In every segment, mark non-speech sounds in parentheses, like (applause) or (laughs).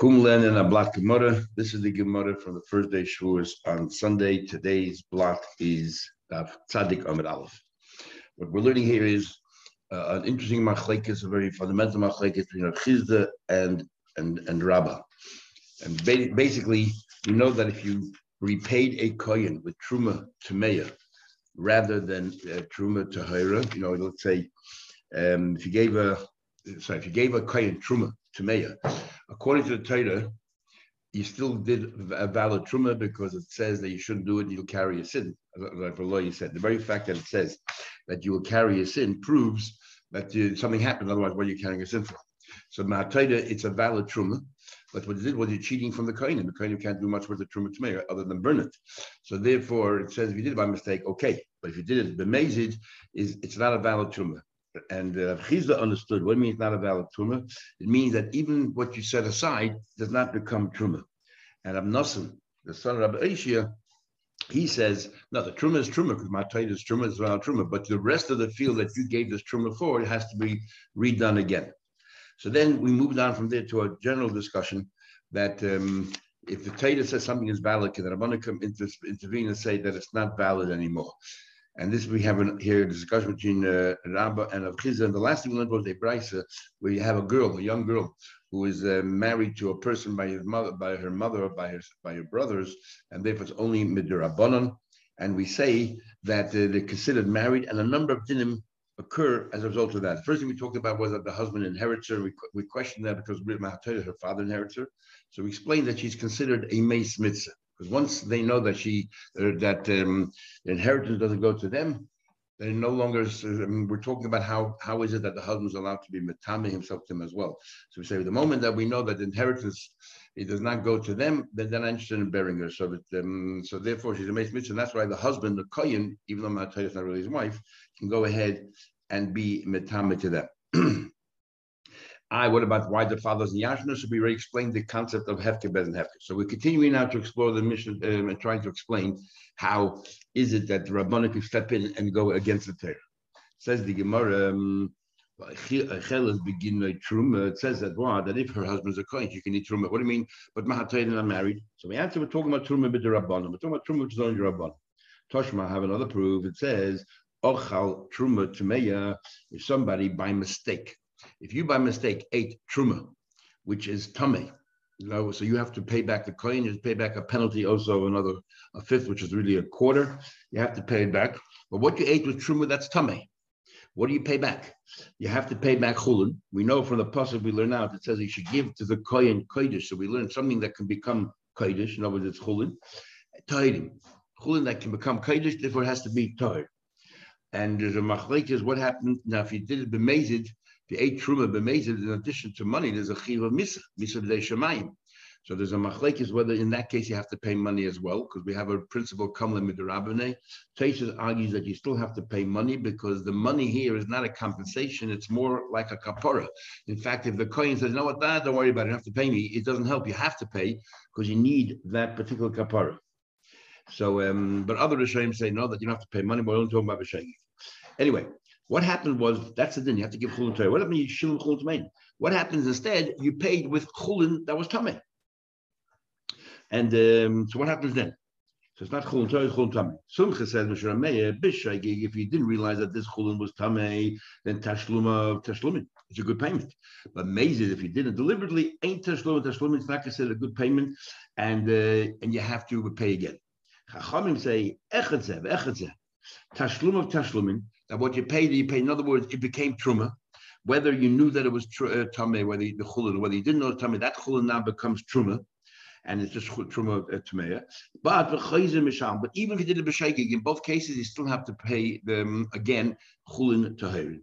Kumlen and a block Gemara. This is the Gemara from the first day Shavuos on Sunday. Today's block is uh, Tzadik Amid Aleph. What we're learning here is uh, an interesting machlekes, a very fundamental machlekes between Chisda and and and Rabbah. And ba- basically, we know that if you repaid a kohen with truma to meya rather than uh, truma to hira, you know, let's say um, if you gave a sorry, if you gave a kohen truma to meya according to the Torah, you still did a valid truma because it says that you shouldn't do it, you'll carry a sin. Like the lawyer said, the very fact that it says that you will carry a sin proves that you, something happened. Otherwise, what are you carrying a sin for? So Mahatayda, it's a valid truma, but what it did was you're cheating from the kohen. The kohen can't do much with the truma to other than burn it. So therefore, it says if you did it by mistake, okay. But if you did it bemazid, is it's not a valid truma and uh, understood what it means not a valid truma. It means that even what you set aside does not become truma. And Abnasan, the son of Rabbi he says, no, the truma is truma because my title is truma is valid truma, but the rest of the field that you gave this truma for, it has to be redone again. So then we moved on from there to a general discussion that um, if the Torah says something is valid, can the Rabbanah come inter- intervene and say that it's not valid anymore? And this we have an, here a discussion between uh, Rabba and Avchiza. And the last thing we learned was a brisa where you have a girl, a young girl, who is uh, married to a person by his mother, by her mother, by her by her brothers, and therefore it's only midirabanan. And we say that uh, they're considered married, and a number of dinim occur as a result of that. The first thing we talked about was that the husband inherits her. We, we questioned that because her father inherits her. So we explained that she's considered a meis mitzvah. Because once they know that she uh, that um, inheritance doesn't go to them, they no longer. Mean, we're talking about how how is it that the husband is allowed to be metame himself to them as well. So we say the moment that we know that inheritance it does not go to them, then they're not interested in bearing her. So that um, so therefore she's a meis mitzvah, and that's why the husband, the kohen, even though Matay is not really his wife, can go ahead and be metame to them. (clears throat) I, what about why the fathers in Yashna? So we already explained the concept of Hefker, Bez, and Hefker. So we're continuing now to explore the mission um, and trying to explain how is it that Rabbanic can step in and go against the Torah. Says the Gemara, um, it says that wow, that if her husband's a kohen, she can eat truma. What do you mean? But Mahatayin are married. So we answer, we're talking about truma with the rabbanon. We're talking about truma which is only the rabbanon. Toshma have another proof. It says ochal truma tumeya if somebody by mistake if you by mistake ate truma, which is tamei, you know, so you have to pay back the coin, you have to pay back a penalty also another a fifth, which is really a quarter. You have to pay it back. But what you ate with truma, that's tamei. What do you pay back? You have to pay back chulin. We know from the pasuk we learn out it says you should give to the kohen kodesh. So we learn something that can become kodesh. In other words, it's chulin. Taidim. Chulin that can become kodesh, therefore it has to be tired. And there's a machlek is what happened now if you did it bemazed, the eight truma b'mezid, in addition to money, there's a chiv of misa, misa shemayim. So there's a machlekes whether in that case you have to pay money as well, because we have a principle kamla midrabane. Teisha argues that you still have to pay money because the money here is not a compensation; it's more like a kapara. In fact, if the coin says, "No, what? That don't worry about it. You have to pay me," it doesn't help. You have to pay because you need that particular kapara. So, um, but other Rishonim say no, that you don't have to pay money. We're only talking about B'shegi. Anyway, what happened was that's the din. You have to give chulin to What happened? You shilum chulin to What happens instead? You paid with chulin that was tamei. And um, so what happens then? So it's not chulin to it's chulin tamei. Sumcha says bishagig. If you didn't realize that this chulin was tamei, then tashluma tashlumin. It's a good payment. But mazid, if you didn't deliberately, ain't tashluma tashlumin. It's not considered a good payment, and uh, and you have to pay again. Chachamim say echadzev echadzev. Tashlum of tashlumin that what you paid, you paid. In other words, it became truma. Whether you knew that it was tr- uh, tameh, whether the chulin, whether you didn't know tameh, that chulin now becomes truma, and it's just truma uh. But but even if you did it b'shaygig, in both cases you still have to pay them again chulin tahirin.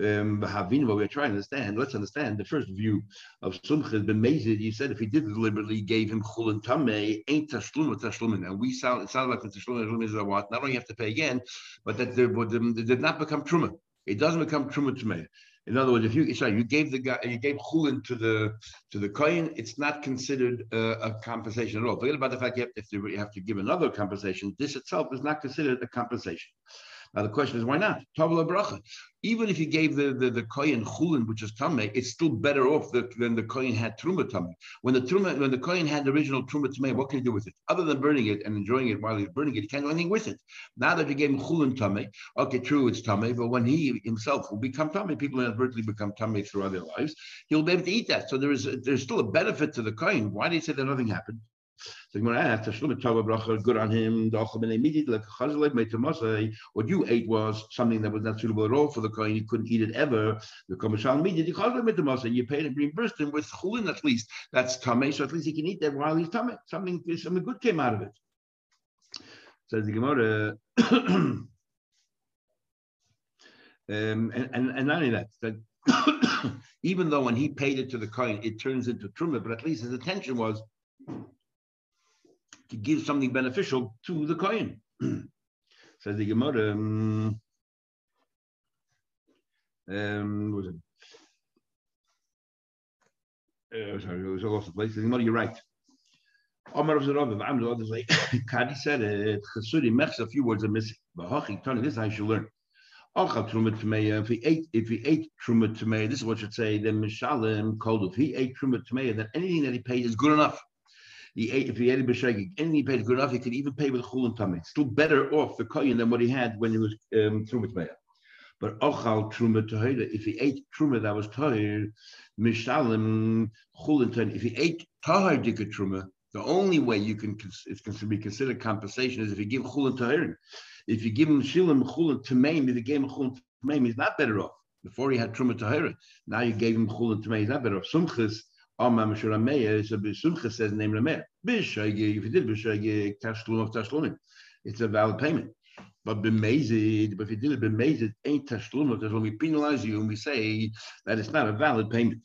Um, what we're trying to understand, let's understand the first view of has been made. He said if he did deliberately gave him chulin tamei, ain't tashlum tashlumin. And we sound it sounded like the tashlum is a what not only you have to pay again, but that they, they did not become truma. It doesn't become truma tamei. In other words, if you sorry, you gave the guy you gave chulin to the to the coin, it's not considered uh, a compensation at all. Forget about the fact you have, if you have to give another compensation. This itself is not considered a compensation. Now the question is, why not? Tavla bracha. Even if you gave the the, the chulin, which is tamei, it's still better off than the kohen had truma tamei. When the truma, when the kohen had the original truma tamei, what can you do with it other than burning it and enjoying it while he's burning it? He can't do anything with it. Now that you gave him chulin tamei, okay, true, it's tamei, but when he himself will become tamei, people inadvertently become tamei throughout their lives. He'll be able to eat that. So there is there's still a benefit to the kohen. Why do you say that nothing happened? So Gemara asked, "Tashlum tava bracha good on him." Immediately. What you ate was something that was not suitable at all for the kohen. You couldn't eat it ever. The komishal immediately. You paid him reimbursed him with chulin at least. That's tamei, so at least he can eat that while he's tamei. Something something good came out of it. Says the Gemara. (coughs) um, and, and, and not only that, that (coughs) even though when he paid it to the coin, it turns into truma, but at least his intention was to give something beneficial to the coin. (clears throat) Says the Gemara. Um, um, was it? Uh, sorry, it was all off the place. The Gemara, you're right. Omar of the Rav, I'm the others like (laughs) Kadi said it. Chasudi mechs, a few words are missing. But Hachi, Tony, this I should learn. If he ate, if he ate truma tameya, this is what should say. Then mishalim called. If he ate truma tameya, then anything that he paid is good enough. He ate if he ate b'shegig, and he paid good enough. He could even pay with chul and tamei. Still better off the koyin than what he had when he was um, truma tameya. But ochal truma tahira, if he ate truma that was tahir, mishalim and If he ate tahir dika truma, the only way you can it's considered be considered compensation is if you give chul and tahirin. If you give him shilim chul and tameim, if you gave him chul and tameim, he's not better off. Before he had truma tahira, now you gave him chul and tameim, he's not better off. Sumchis Amma Mashur Ameya, so B'Sumcha says name Rameya. B'Shagi, if you did B'Shagi, Tashlum of Tashlumin, it's a valid payment. But b'mezid, but if you did it b'mezid, ain't tashlum of tashlum. We penalize you and we say that it's not a valid payment.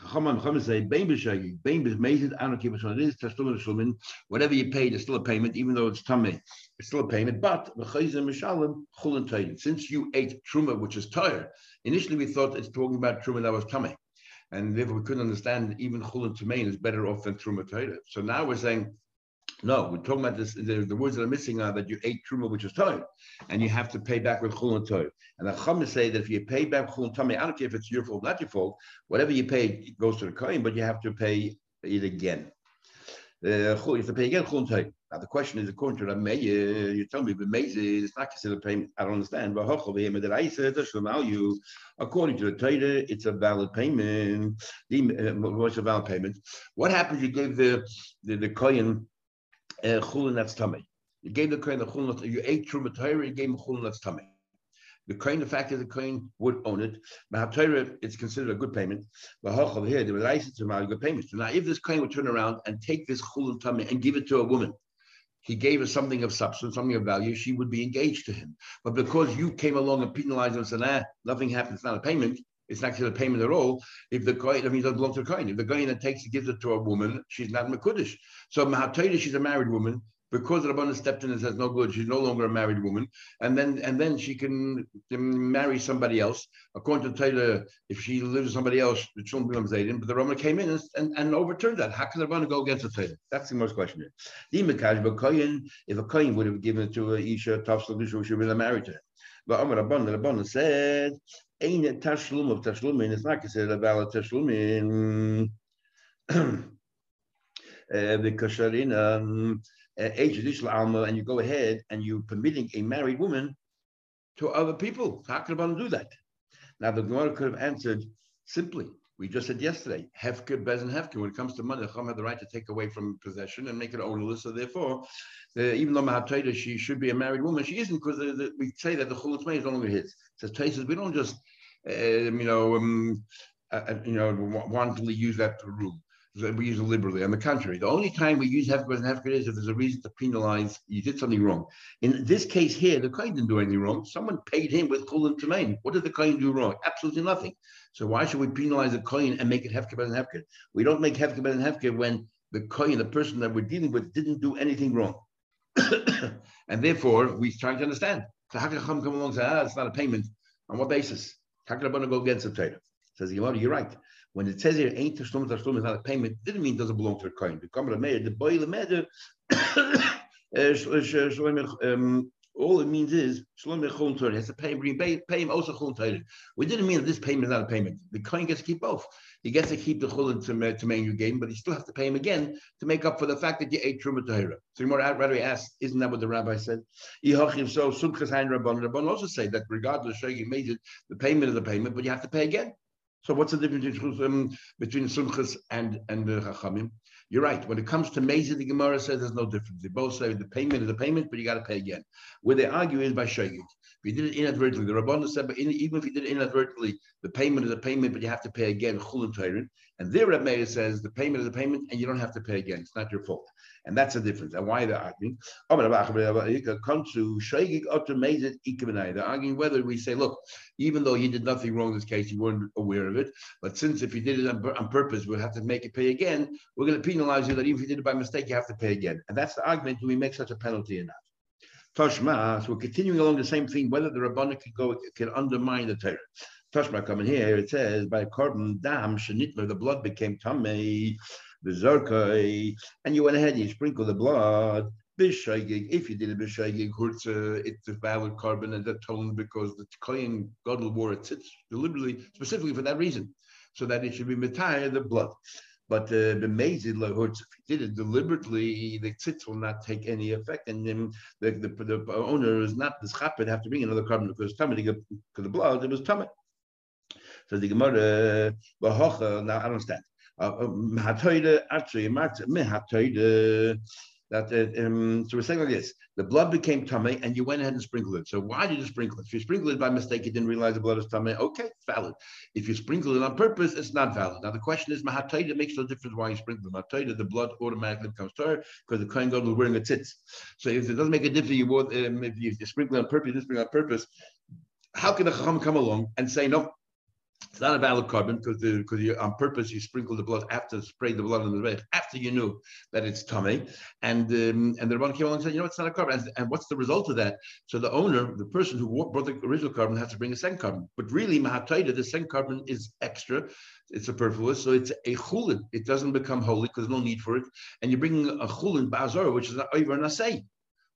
Chacham Chacham say bein b'shagi, bein b'mezid. I don't care which one it is. Tashlum tashlum. Whatever you paid is still a payment, even though it's tamei. It's still a payment. But v'chayzim mishalim chulin Since you ate truma, which is tire, initially we thought it's talking about truma that was tamei and therefore we couldn't understand even chulin tumein is better off than truma Torah. So now we're saying, no, we're talking about this. The, the words that are missing are that you ate truma, which is Torah, and you have to pay back with chulin Torah. And the Chacham say that if you pay back chulin tamei, I don't care if it's your fault, not your fault. Whatever you pay goes to the coin, but you have to pay it again. Uh, you have to pay again chulin Torah. Now the question is, according to the Meir, you tell me, but Meir it's not considered payment. I don't understand. But according to the Torah, it's a valid payment. The, uh, what's a valid payment? What happens? You gave the the, the kohen uh, chulin that's tamei. You gave the kohen the chulin. You ate truma Torah. You gave him chulin that's tamei. The coin, the fact that the coin would own it, Mahatayra, it's considered a good payment. But here, the license to a good payment. So now, if this coin would turn around and take this chulun tamei and give it to a woman, he gave her something of substance, something of value, she would be engaged to him. But because you came along and penalized him and said, nah, nothing happens, it's not a payment, it's not actually a payment at all. If the coin, I mean, doesn't belong to the coin. If the coin that takes it gives it to a woman, she's not Makudish. So Mahatayra, she's a married woman because Rabbanah stepped in and says no good, she's no longer a married woman, and then and then she can, marry somebody else. According to Taylor, if she lives with somebody else, the children become Zaydim. But the Rabbanah came in and, and, and, overturned that. How can the Rabbanah go against the Taylor? That's the most question here. If a kohen would have given it to a Isha, Tafsel, she would have married to him. But Amar Rabban, the Rabban said, Ain't a tashlum of tashlumin, it's not considered a valid tashlumin. (clears throat) Uh, because um, judicial alma, and you go ahead and you're permitting a married woman to other people. How can a do that? Now the Gemara could have answered simply. We just said yesterday, Hefke, Bez, and Hefke. When it comes to money, the Chum had the right to take away from possession and make it ownerless. So therefore, uh, even though Mahatayda, she should be a married woman, she isn't because we say that the Chulut is no longer his. It says we don't just, uh, you know, um, uh, uh you know, wantonly use that rule we use it liberally. On the contrary, the only time we use hefker and hefker is if there's a reason to penalize you did something wrong. In this case here, the kohen didn't do anything wrong. Someone paid him with kul and tamain. What did the kohen do wrong? Absolutely nothing. So why should we penalize the kohen and make it hefker and hefker? We don't make hefker and hefker when the kohen, the person that we're dealing with, didn't do anything wrong. (coughs) and therefore, we try to understand. So how can come along and say, ah, it's not a payment? On what basis? How can I go against the trader? Says you're right. When it says here, ain't tashlum, tashlum is not a payment, didn't mean it doesn't belong to the coin. Become a mayor, the boy the mayor, (coughs) um, all it means is Shalom Torah. He has to pay, pay, pay him also Chulun Torah. We didn't mean that this payment is not a payment. The coin gets to keep both. He gets to keep the Chulun to, to make you game, but he still has to pay him again to make up for the fact that you ate Truma Torah. So you more rather ask, isn't that what the rabbi said? So Sumchas Hain Rabban Rabban also say that regardless, Shagi made it, the payment is the payment, but you have to pay again. So what's the difference between, between Sumchas and and the Chachamim? You're right. When it comes to Mesa, the Gemara says there's no difference. They both say the payment is the payment, but you got to pay again. Where they argue is by Shagig. You did it inadvertently, the Rabbanah said, but in, even if you did it inadvertently, the payment is a payment, but you have to pay again. And their Rebbe says the payment is a payment, and you don't have to pay again. It's not your fault. And that's the difference. And why they're arguing. They're arguing whether we say, look, even though you did nothing wrong in this case, you weren't aware of it. But since if you did it on, on purpose, we'll have to make it pay again. We're going to penalize you that even if you did it by mistake, you have to pay again. And that's the argument. Do we make such a penalty or not? Toshma, so we're continuing along the same theme, whether the Rabbana can go, can undermine the Torah. Toshma coming here, it says, by korban dam, shenitler, the blood became tamei the and you went ahead and you sprinkled the blood. Bishagig, if you did a bishagig, hurtza, it's a valid korban and atoned because the Kohen Gadol wore it deliberately, specifically for that reason, so that it should be metayah the blood. But uh, if he did it deliberately, the tzitz will not take any effect, and then the, the, the owner is not the schapid have to bring another korban because tamei to get to the blood it was tamei. So the Gemara, uh, now I don't understand that uh, um, so we're saying like this: the blood became tamei, and you went ahead and sprinkled it. So why did you sprinkle it? If you sprinkled it by mistake, you didn't realize the blood is tamei. Okay, valid. If you sprinkle it on purpose, it's not valid. Now the question is, mahataita makes no difference why you sprinkle it. Mahataita, the blood automatically becomes tar because the kohen gadol was wearing a tzitz. So if it doesn't make a difference, you um, if you, sprinkle it on purpose, you didn't sprinkle on purpose. How can the chacham come along and say no? It's not a valid korban because because you on purpose you sprinkle the blood after spray the blood on the red after you knew that it's tamei, and um, and the Rabban came along and said, you know, it's not a korban. And, and, what's the result of that? So the owner, the person who brought the original korban, has to bring a second korban. But really, mahataita, the second korban is extra. It's superfluous, so it's a chulin. It doesn't become holy because no need for it. And you're bringing a chulin ba'azor, which is not over nasay.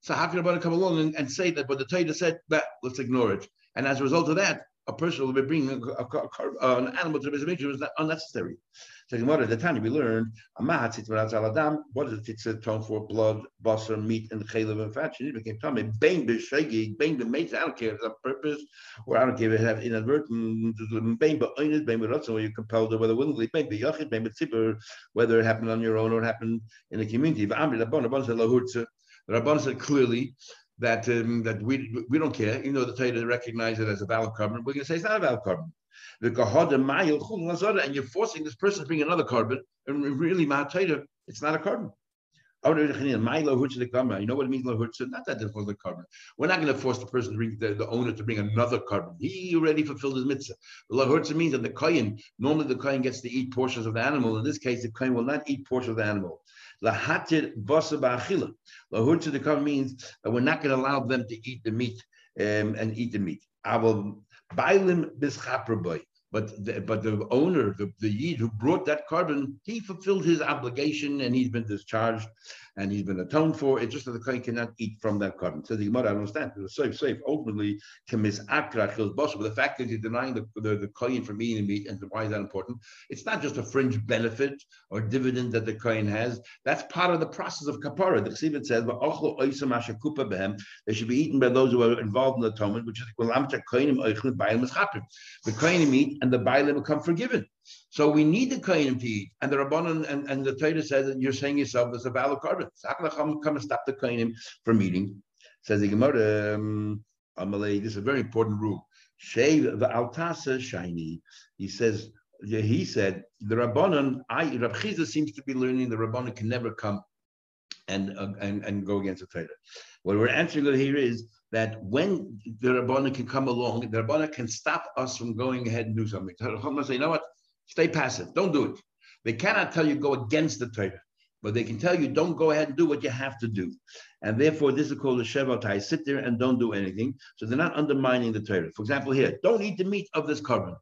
So how can Rabban come along and, and say that? But the Torah said that let's ignore it. And as a result of that, a person will be bringing a, a, a, an animal to the is not unnecessary. So Gemara, the Tanya we learned. What does it tone for? Blood, basar, meat, and chaylev and fat. It became tamei. Bain b'shegi, bain b'meitz. I don't care if it's on purpose or I don't care if it have inadvertent. Bain b'oinit, bain b'rotzen, where you compelled or whether willingly. Bain b'yachid, bain b'tzibur, whether it happened on your own or it happened in the community. V'amri rabban, rabban said lahurtza. The rabban said clearly that um, that we we don't care, even though the Torah recognize it as a valid korban, we're going to say it's not a valid korban. And you're forcing this person to bring another korban, and really, it's not a korban. You know what it means, Not that difficult a korban. We're not going to force the person to bring the, the owner to bring another korban. He already fulfilled his mitzvah. Lahurtza means that the kohen, normally the kohen gets to eat portions of the animal. In this case, the kohen will not eat portions of the animal. Lahatir basa ba'achila. Lahur tzedakah means that we're not going to allow them to eat the meat um, and eat the meat. Will bailim bischapraboy. But the, but the owner, the, the yid who brought that korban, he fulfilled his obligation and he's been discharged and he's been atoned for. It's just that the kohen cannot eat from that korban. So the Gemara, I understand. It was safe, safe. Ultimately, the fact that he's denying the, the, the kohen from eating meat, and why is that important? It's not just a fringe benefit or dividend that the kohen has. That's part of the process of kapara. The Chsivit says, But they should be eaten by those who are involved in the atonement, which is the kohen eat and the bailim become forgiven. So we need the kohenim to eat, and the rabbanon and, and the Torah says that you're saying yourself there's a valid korban. Come and stop the kohenim from eating? Says the Gemara, um, this is a very important rule. Shave the altasa shiny. He says he said the rabbanon. I Rab seems to be learning the rabbanon can never come and uh, and and go against the Torah. What we're answering here is that when the Rabbana can come along, the Rabbana can stop us from going ahead and do something. The Rabbana say, you know what? Stay passive. Don't do it. They cannot tell you go against the Torah, but they can tell you don't go ahead and do what you have to do. And therefore, this is called a Shevatai. Sit there and don't do anything. So they're not undermining the Torah. For example, here, don't eat the meat of this korban.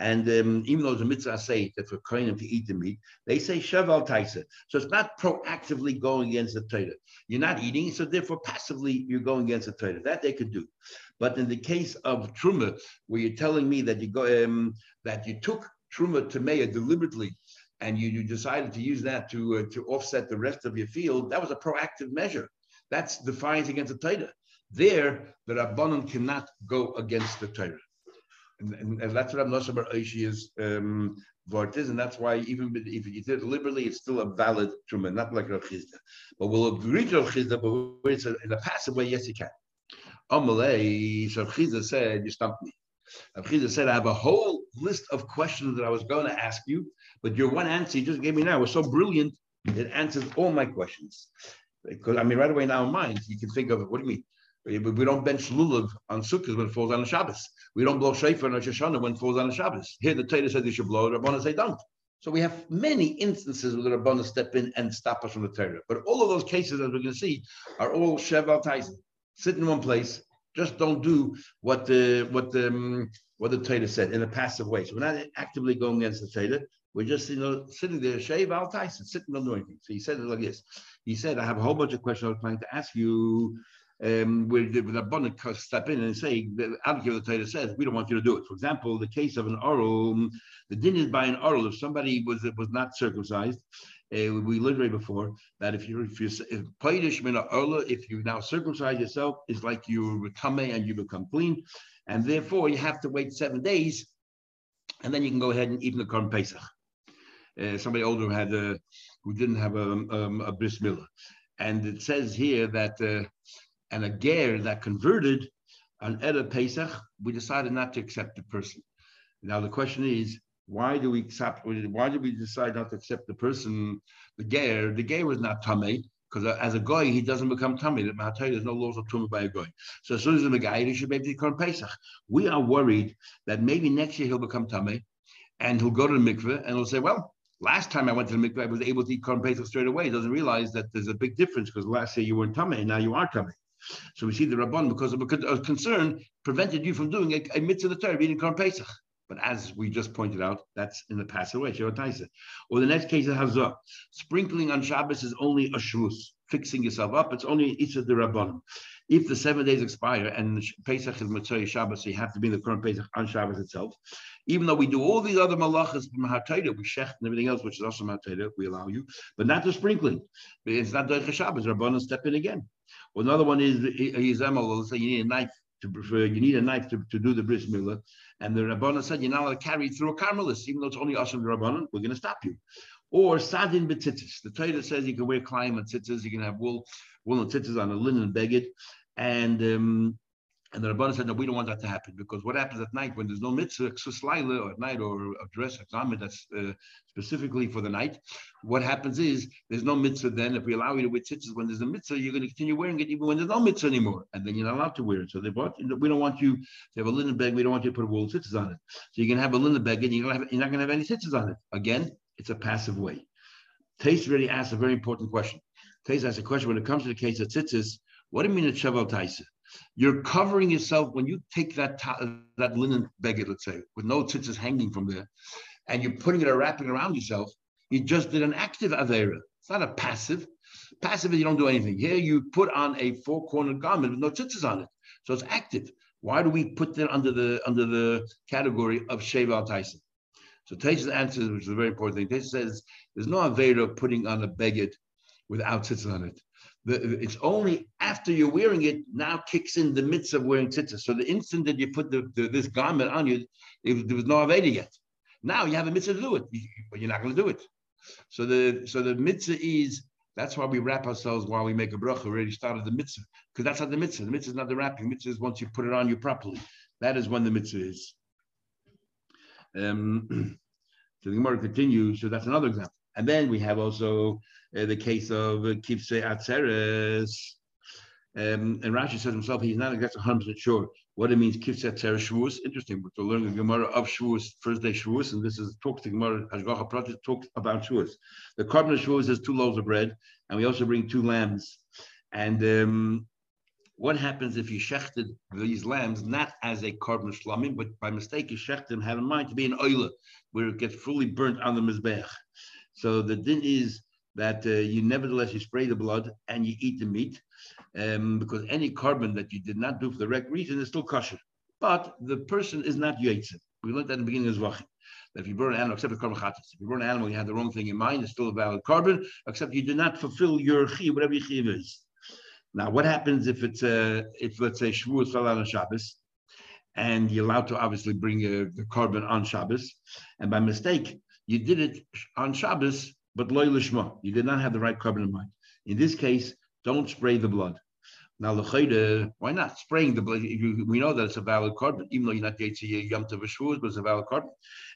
And um, even though the mitzvah say that for kohenim to eat the meat, they say sheval taisa. So it's not proactively going against the Torah. You're not eating, so therefore passively you're going against the Torah. That they could do. But in the case of truma, where you're telling me that you go um, that you took truma to Maya deliberately and you, you decided to use that to uh, to offset the rest of your field, that was a proactive measure. That's defiance against the Torah. There, the Rabbanon cannot go against the Torah. And, and, and that's what Amnosha Bar is um, vort is, and that's why even if you did it liberally, it's still a valid truma, not like Rav Chisda. But we'll agree to Rav Chisda, but it's a, in a passive way, yes, you can. Amalei, Rav Chisda said, you stumped me. Rav Chisda said, I have a whole list of questions that I was going to ask you, but your one answer you just gave me now was so brilliant, it answers all my questions. Because I mean, right away in minds, you can think of it. What do you mean? We, don't bench lulav on Sukkot when it falls on a Shabbos. We don't blow shofar on Rosh Hashanah when it falls on a Shabbos. Here the Torah says you should blow, the Rabbana say don't. So we have many instances where the Rabbana step in and stop us from the Torah. But all of those cases, as we're going to see, are all Sheval Tyson. Sit in one place, just don't do what the what the um, what the Torah said in a passive way. So we're not actively going against the Torah. We're just you know sitting there, Shave Al Tyson, sitting, don't do anything. So he said it like this. He said, I have a whole bunch of questions I was planning to ask you um, the, the Rabbanim step in and say, the advocate of the Torah says, we don't want you to do it. For example, the case of an oral, the din is by an oral. If somebody was was not circumcised, uh, we literally before that if you're if you're if if you now circumcise yourself, it's like you tame and you become clean, and therefore you have to wait seven days, and then you can go ahead and eat the Korban Pesach. Uh, somebody older had a, who didn't have a, um, a bris milah, and it says here that. Uh, and a ger that converted on Erev Pesach, we decided not to accept the person. Now the question is, why do we accept? Why did we decide not to accept the person? The ger, the ger was not tamei because as a guy he doesn't become tamei. The Mahatay there's no laws of tumah by a guy. So as soon as he's a guy, he should maybe become Pesach. We are worried that maybe next year he'll become tamei, and he'll go to the mikveh and he'll say, well. Last time I went to the mikveh, I was able to eat Korban Pesach straight away. He doesn't realize that there's a big difference because last year you weren't tamei, now you are tamei. So we see the Rabban, because of a concern, prevented you from doing a, a mitzvah the Torah, eating Korban Pesach. But as we just pointed out, that's in the passive way, Or the next case is Hazah. Sprinkling on Shabbos is only a shvus, fixing yourself up. It's only Isha the Rabbanim. If the seven days expire and Pesach is Matzah Shabbos, so you have to be in the Korban Pesach on Shabbos itself. Even though we do all these other malachas from we shech and everything else, which is also Hatayda, we allow you, but not the sprinkling. It's not Doich Shabbos. Rabbanim step in again. Well, another one is Yizemel. Let's say you need a knife to prefer, you need a knife to, to do the bris milah. And the Rabbanah said, you're not allowed to carry through a carmelist, even though it's only us and the Rabbanah, we're going to stop you. Or sadin betzitzis. The Torah says you can wear kleim and tzitzis, you can have wool, wool and on a linen beged. And um, and the Rabbanah said, no, we don't want that to happen because what happens at night when there's no mitzvah, or at night, or a dress, a garment that's uh, specifically for the night, what happens is there's no mitzvah then. If we allow you to wear tzitzis when there's a mitzvah, you're going to continue wearing it even when there's no mitzvah anymore. And then you're not allowed to wear it. So they bought, we don't want you to have a linen bag, we don't want you to put a wool tzitzis on it. So you can have a linen bag and you're, have, you're not going to have any tzitzis on it. Again, it's a passive way. Taste really asks a very important question. Taste asks a question when it comes to the case of tzitzis, what do you mean it's Shavuot Taisa? You're covering yourself when you take that that linen beged, let's say, with no tzitzis hanging from there, and you're putting it or wrapping around yourself. You just did an active avera. It's not a passive. Passive you don't do anything. Here you put on a four-cornered garment with no tzitzis on it, so it's active. Why do we put that under the under the category of Sheval Tyson? So Taisa's answers, which is a very important thing, Taisa says there's no avera putting on a beged without tzitzis on it the, it's only after you're wearing it now kicks in the midst of wearing tzitzis. So the instant that you put the, the, this garment on you, it, there was no Aveda yet. Now you have a mitzvah to do it, but you're not going to do it. So the so the mitzvah is that's why we wrap ourselves while we make a bracha. We already started the mitzvah because that's not the mitzvah. The mitzvah is not the wrapping. The mitzvah is once you put it on you properly. That is when the mitzvah is. Um, (clears throat) so the Gemara continues. So that's another example. And then we have also uh, the case of uh, Kivsei Atzeres. Um, and Rashi says himself he's not exactly 100% sure what it means Kivsei Atzeres Shavuos. Interesting, but to learn the Gemara of Shavuos, first day Shavuos, and this is talks the Gemara Hashgacha Project talks about Shavuos. The korban of Shavuos is two loaves of bread, and we also bring two lambs. And um, What happens if you shechted these lambs not as a korban shlamim, but by mistake you shechted them, have in mind to be an oila, where it gets fully burnt on the mizbech. So the din is that uh, you nevertheless you spray the blood and you eat the meat, um, because any korban that you did not do for the correct reason is still kosher. But the person is not yaitzim. We learned that in the beginning of Zvachim. That if you burn an animal, except for korban if you burn an animal, you had the wrong thing in mind, it's still a valid korban, except you do not fulfill your chi, whatever your chi is. Now, what happens if it's a, if let's say Shavuot fell out on Shabbos, and you're allowed to obviously bring a, the korban on Shabbos, and by mistake you did it on Shabbos, but loy lishma, you did not have the right korban in mind. In this case, don't spray the blood. Now, the why not spraying the blood? We know that it's a valid korban, even though you're not getting to yom tov but it's a valid korban.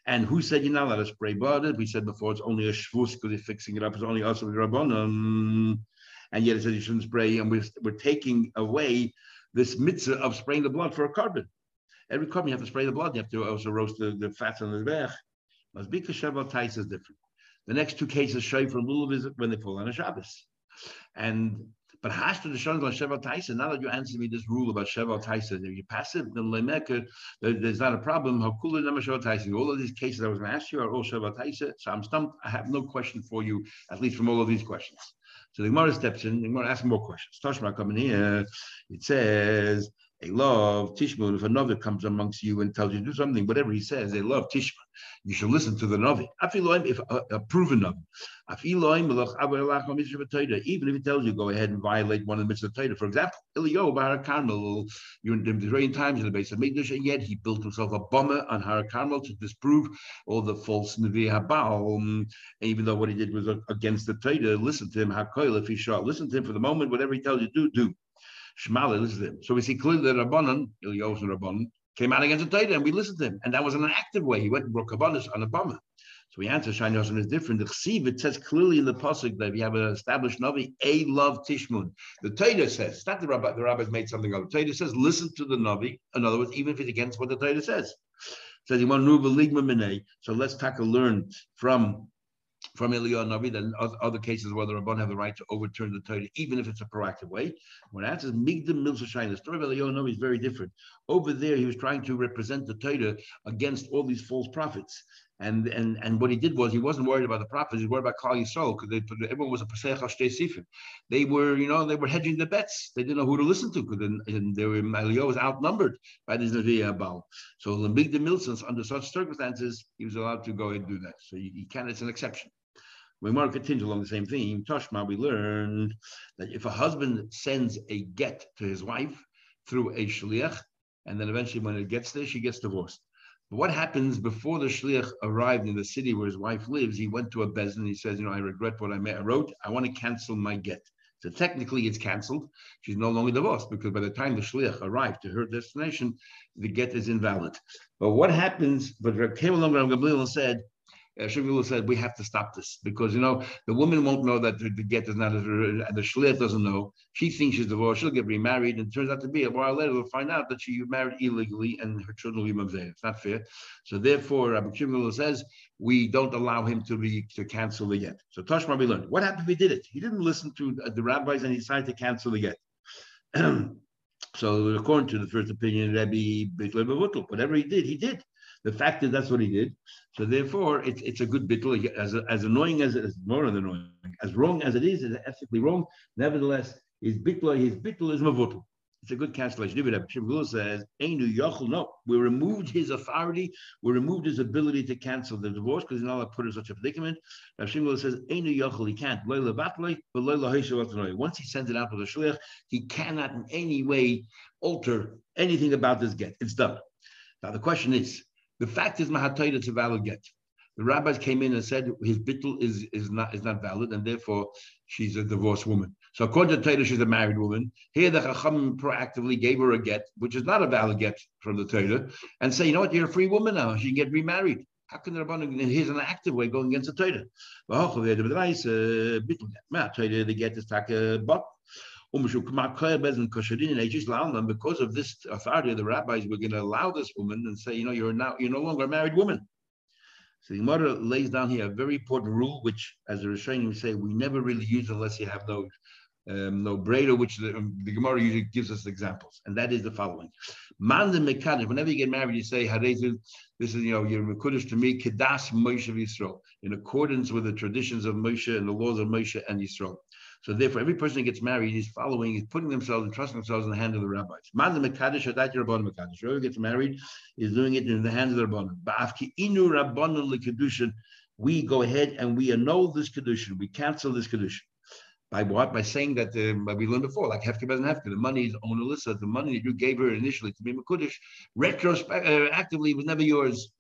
And who said you're not allowed to spray blood? We said before it's only a shvus because you're fixing it up. It's only also the rabbanon and yet it says you shouldn't spray, and we're, we're taking away this mitzvah of spraying the blood for a korban. Every korban you have to spray the blood, you have to also roast the, the fats on the bech. Must be kashav tais is different. The next two cases show from Lulav is when they fall on a Shabbos. And but has to the Shon Sheval Taisa, now that you answer me this rule about Sheval Taisa, if you pass it, then Lemeka, there's not a problem. Hakula Nama Sheval Taisa. All of these cases I was going to ask you are all Sheval Taisa. So I'm stumped. I have no question for you, at least from all of these questions. So the Gemara steps in, the Gemara asks more questions. Toshma coming here, it says, a love Tishma. If a Navi comes amongst you and tells you to do something, whatever he says, they love Tishma. You should listen to the Navi. If a, a proven Navi. Even if he tells you go ahead and violate one of the mitzvah Torah. For example, Eliyahu Har Carmel, you're in the very times in the base of Mikdash, and yet he built himself a bomber on Har Carmel to disprove all the false Nevi Habal. Um, even though what he did was against the Torah, listen to him, Hakoil, if he shot. Listen to him for the moment, whatever he tells you to do, do. So we see clearly that Rabbanan, Eliyahu and Rabbanan, came out against the Torah and we listened to him. And that was in an active way. He went and broke Kabbalah on a bomber. So we answer Shani Hashem is different. The Chsiv, it says clearly in the Pasuk that you have an established Navi, a love Tishmun. The Torah says, not the rabbi, the rabbis made something it. The Torah says, listen to the Navi. In other words, even if it's against what the Torah says. Says, you want to So let's take a learn from from Eliyahu Navi that in other cases where the Rabban have the right to overturn the Torah, even if it's a proactive way. When that says Migdam Milsashain, the story of Eliyahu Navi is very different. Over there, he was trying to represent the Torah against all these false prophets. And, and and what he did was he wasn't worried about the prophets, he was worried about Klal Yisrael because everyone was a Pesach Sifim. They were, you know, they were hedging the bets. They didn't know who to listen to because and they were Eliyahu was outnumbered by this Nevi Abal. So the Big Milsons, under such circumstances, he was allowed to go and do that. So he can, it's an exception. We want to continue along the same theme. Toshma, we learned that if a husband sends a get to his wife through a shliach, and then eventually when it gets there, she gets divorced. But what happens before the shliach arrived in the city where his wife lives? He went to a bezin. He says, "You know, I regret what I wrote. I want to cancel my get." So technically, it's canceled. She's no longer divorced because by the time the shliach arrived to her destination, the get is invalid. But what happens? But Reb came along and Gamliel said, uh, said we have to stop this because you know the woman won't know that the, the get is not and the shliach doesn't know. She thinks she's divorced. She'll get remarried, and it turns out to be a while later we'll find out that she married illegally and her children will be mamzer. It's not fair. So therefore, Rabbi Shimon says we don't allow him to be to cancel the get. So Toshma we learned what happened if he did it. He didn't listen to the rabbis and he decided to cancel the get. (clears throat) so according to the first opinion, Rabbi Bitler whatever he did, he did. The fact is that's what he did. So therefore, it's it's a good bittul. As, as annoying as it is, more than annoying, as wrong as it is, it's ethically wrong. Nevertheless, his bittul, his bittul is mavutul. It's a good cancellation. Shimgul says, Einu Yachel, no, we removed his authority, we removed his ability to cancel the divorce because he's not allowed to put in such a predicament. Rav Shimgul says, Einu Yachel, he can't. Once he sends it out to the shliach, he cannot in any way alter anything about this get. It's done. Now the question is, the fact is, Mahatoida is a valid get. The rabbis came in and said his bittul is, is not is not valid, and therefore she's a divorced woman. So according to Torah, she's a married woman. Here the Chacham proactively gave her a get, which is not a valid get from the Torah, and say, you know what, you're a free woman now. She can get remarried. How can the Rabbanon, here's an active way going against the Torah. The get is taka uh, but because of this authority of the rabbis, we're going to allow this woman and say, you know, you're now you're no longer a married woman. So the mother lays down here a very important rule, which, as the Rishonim say, we never really use unless you have no um, no Breda, which the, um, the Gemara usually gives us examples, and that is the following: Man the Mekadesh. Whenever you get married, you say Harezu. This is you know you're Mekudesh to me, Kedas Moshe Yisrael, in accordance with the traditions of Moshe and the laws of Moshe and Yisrael. So therefore, every person who gets married is following, is putting themselves and trusting themselves in the hand of the rabbis. Man the Mekadesh Hadat Rabban Mekadesh. Whoever gets married is doing it in the hands of the Rabbanon. Ba'afki inu Rabbanon lekedushin. We go ahead and we annul this kedushin. We cancel this kedushin. By what? By saying that um, we learned before, like hefker doesn't hefker. The money is on Alyssa. The money that you gave her initially to be Makudish, retrospectively uh, was never yours,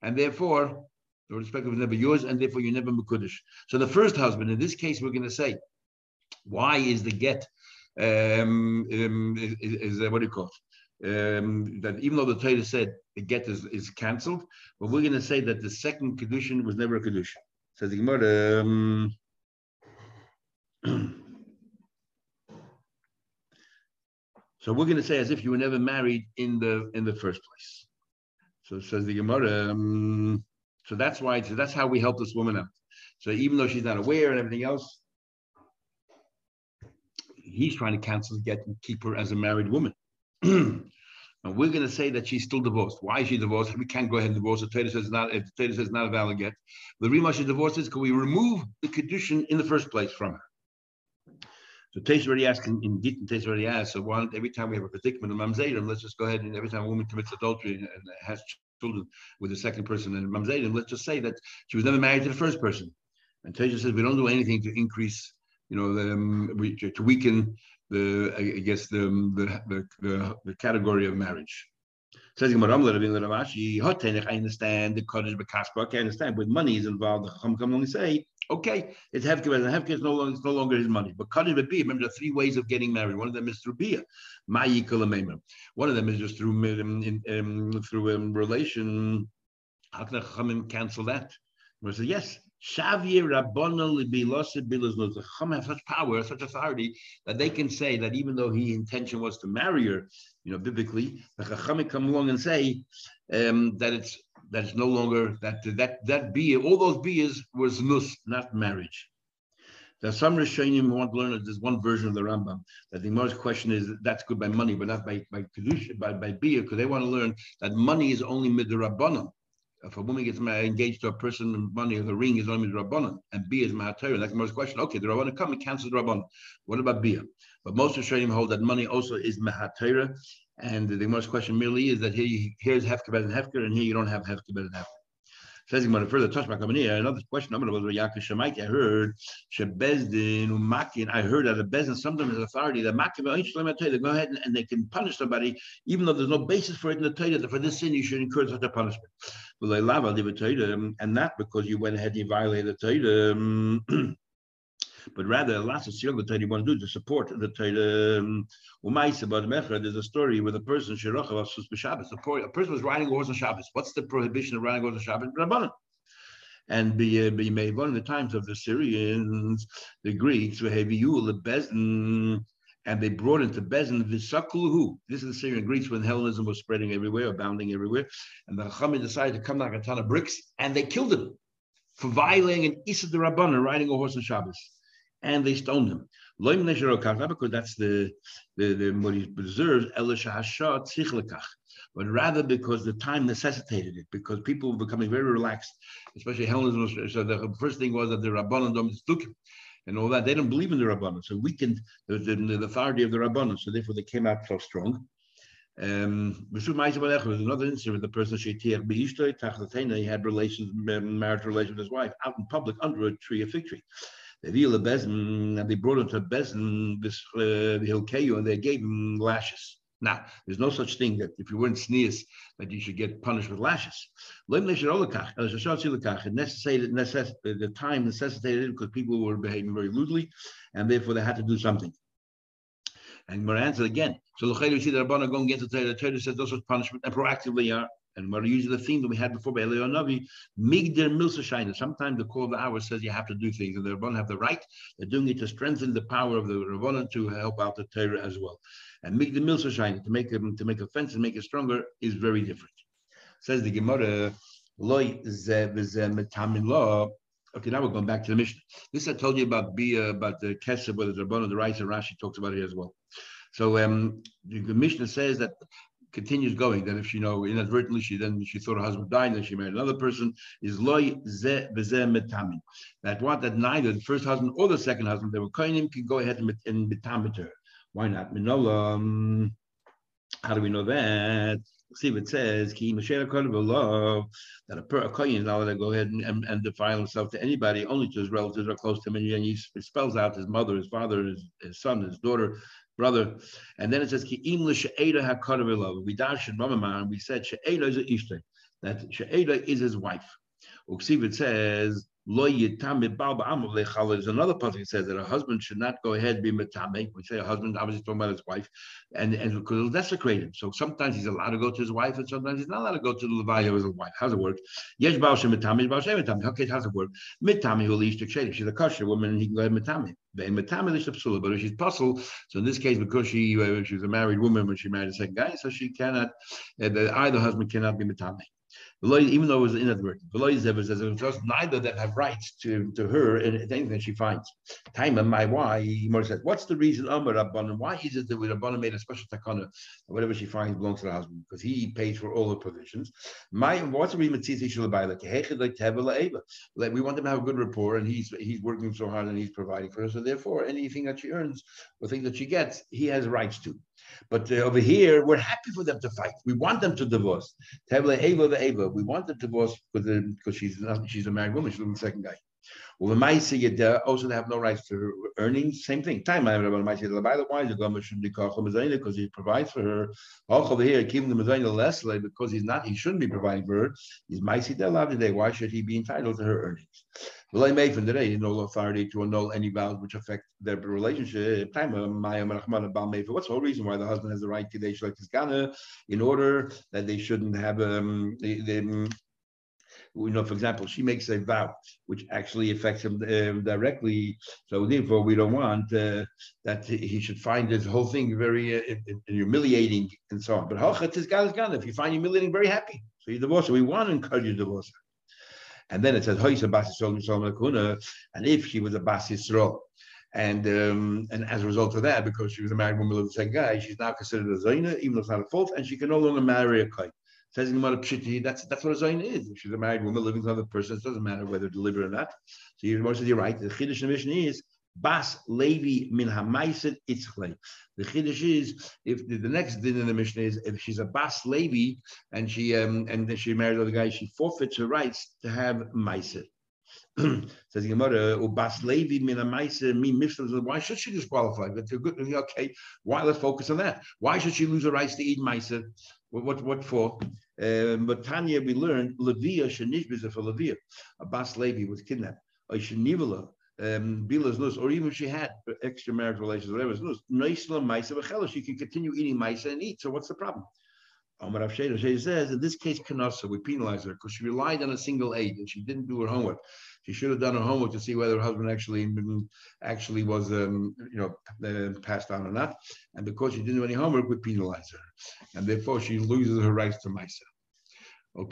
and therefore the respect was never yours, and therefore you're never Makudish. So the first husband, in this case, we're going to say, why is the get? Um, um, is, is uh, what do you call it? Um, that even though the Torah said the get is, is cancelled, but we're going to say that the second condition was never a condition. Says the Gemara. Um, (clears throat) so we're going to say as if you were never married in the in the first place. So says the Gemara. Um, so that's why. So that's how we help this woman out. So even though she's not aware and everything else, he's trying to cancel the get and keep her as a married woman. (clears throat) And we're going to say that she's still divorced. Why is she divorced? We can't go ahead and divorce her. Torah says not. If the Torah says not a valid get, the reason she's divorced is can we remove the condition in the first place from her? So Tais already asked in, in Gittin, Tais already asked. So one, every time we have a predicament of Mamzedim, let's just go ahead and every time a woman commits adultery and, has children with the second person and Mamzedim, let's just say that she was never married to the first person. And Tais says we don't do anything to increase, you know, the, um, to weaken the, I guess the the the, the, the category of marriage. Says I understand the Kodesh Bekaspa. I understand with money is involved. The Chum come along and say, okay, it's Hefker, and Hefker is no longer, it's no longer his money. But Kodesh Bebi, remember there are three ways of getting married. One of them is through Bia, One of them is just through um, um, through um, relation. How can the Chachamim cancel that? We say yes. Shavir Rabbana Libilasa Bilaznos. The Chum have such power, such authority that they can say that even though his intention was to marry her, you know, biblically, the Chachamim come along and say um, that it's that it's no longer that that that bia, all those bias was nus, not marriage. There's some Rishonim who want to learn that there's one version of the Rambam that the most question is that's good by money, but not by by kedusha, by by bia, because they want to learn that money is only midrabanan if a woman gets engaged to a person, money or the ring is only rabbanon, and bia is mahatayr. That's the most question. Okay, the rabbanon come and cancel the rabbanon. What about bia? But most of Rishonim hold that money also is mahatayr, and the most question merely is that here here's hefker and hefker, and here you don't have hefker and hefker. Says to further touch my. Another question. I'm going to Yaakov Shemaik. I heard Shebezdin Umakin. I heard that a bezdin sometimes has authority that Makin oh, they go ahead and, and, they can punish somebody even though there's no basis for it in the Torah for this sin you should incur such a punishment. And not because you went ahead and you violated the (clears throat) Torah. but rather lots of the Torah you want to do to support the Torah. There's a story with a person a person was riding a horse on Shabbos. What's the prohibition of riding a horse on Shabbos? And be uh, one of the times of the Syrians, the Greeks, and they brought into Bezin Visakuluhu. This is the Syrian Greeks when Hellenism was spreading everywhere, abounding everywhere. And the Chachamim decided to come like a ton of bricks, and they killed him for violating an Issa de Rabbanon, riding a horse on Shabbos and they stoned him. Because that's the, the, the what he preserves, but rather because the time necessitated it, because people were becoming very relaxed, especially Hellenism. So the first thing was that the Rabbanon took and all that. They don't believe in the Rabbanon, so weakened the, the, the authority of the Rabbanon. So therefore, they came out so strong. Um, there's another incident with the person he had relations, marriage relations with his wife out in public under a tree, a fig tree. They brought him to Bezin, this uh, and they gave him lashes. Now, there's no such thing that if you weren't sneers, that you should get punished with lashes. The time necessitated it because people were behaving very rudely, and therefore they had to do something. And we're answered again. So we see the Rabbana going against the Torah. The Torah says those are punishment, and proactively are and we're using the theme that we had before by Eliyahu Navi, Migdir Milsa Sometimes the call of the hour says you have to do things, and the Rabbanon have the right. They're doing it to strengthen the power of the Rabbanon to help out the Torah as well. And Migdir Milsa to make them to make a fence and make it stronger is very different. Says the Gemara, ze metamin law. Okay, now we're going back to the Mishnah. This I told you about be about the Kesef, whether the Rabban or the Rice and Rashi talks about it as well. So um, the, the Mishnah says that continues going that if she you know inadvertently she then she thought her husband died and she married another person is loy ze metami. That what that neither the first husband or the second husband they were koinim can go ahead and, and her. Why not? Minola. How do we know that? See it says that a, per, a kohen is not allowed to go ahead and, and, and, defile himself to anybody, only to his relatives or close to him, and he spells out his mother, his father, his, his son, his daughter, brother. And then it says, We dash Ramaman, we said that she'eda is his wife. Uksiv it says, Lo yitame bal ba'amav There's another passage that says that a husband should not go ahead be metame. We say a husband, obviously talking about his wife, and and because it'll desecrate him. So sometimes he's allowed to go to his wife, and sometimes he's not allowed to go to the levaya of his wife. How's it work? Yes, baal shem metame, baal shem metame. Okay, how's it work? Metame who leaves to. She's a kosher woman, and he can go ahead metame. But if she's puzzled, so in this case, because she uh, she was a married woman when she married a second guy, so she cannot, uh, either husband cannot be metame even though it was inadvertent. Just neither of them have rights to, to her in anything that she finds. Time my why Gemara says, what's the reason Amar Rabbanim? Why is it that Rabbanim made a special takana? Whatever she finds belongs to the husband because he pays for all the provisions. My what's the reason like we want them to have a good rapport, and he's he's working so hard and he's providing for her. So therefore, anything that she earns or things that she gets, he has rights to. But uh, over here, we're happy for them to fight. We want them to divorce. Tevle Eva the Eva. We want them to divorce because she's not, she's a married woman. She's the second guy. Well, the also they have no rights to her earnings. Same thing. Time I remember my the why the government shouldn't be called because he provides for her. Also over here, keeping the Mazayna less because he's not, he shouldn't be providing for her. He's my today. Why should he be entitled to her earnings? Today no authority to annul any vows which affect their relationship. What's the whole reason why the husband has the right to Kadesh like Gana in order that they shouldn't have um, they, they, you know, for example, she makes a vow which actually affects him um, directly. So therefore, we don't want uh, that he should find this whole thing very uh, humiliating and so on. But if you find humiliating, very happy. So you divorce. We want to encourage divorce. And then it says, and if she was a Bas Yisrael, and um, and as a result of that, because she was a married woman of the same guy, she's now considered a Zaina, even though it's not a fault, and she can no longer marry a Kai. Says in the Pshiti, that's that's what a Zaina is. If she's a married woman living with another person, it doesn't matter whether deliberate or not. So you're, you're right. The Chiddush mission is Bas Levi min Hamaaser Itzchle. The chiddush is if the, the, next din in the Mishnah is if she's a Bas Levi and she um and then she married other guy, she forfeits her rights to have Maaser. (clears throat) Says Gemara, Ubas Levi min Maaser mi Mishra. Why should she disqualify? But good. Okay, why? Let's focus on that. Why should she lose her rights to eat Maaser? What, what, what for? Um, but Tanya, we learned Levia shenishbiza for Levia. A Bas Levi was kidnapped. Oishanivala um, Bila's nus, or even if she had extramarital relations, whatever, it is, nice Naisla Maisa she can continue eating Maisa and eat. So what's the problem? Omar Rav says, in this case, Kanasa, we penalize her because she relied on a single aid and she didn't do her homework. She should have done her homework to see whether her husband actually actually was, um, you know, uh, passed on or not. And because she didn't do any homework, we penalize her. And therefore, she loses her rights to Maisa.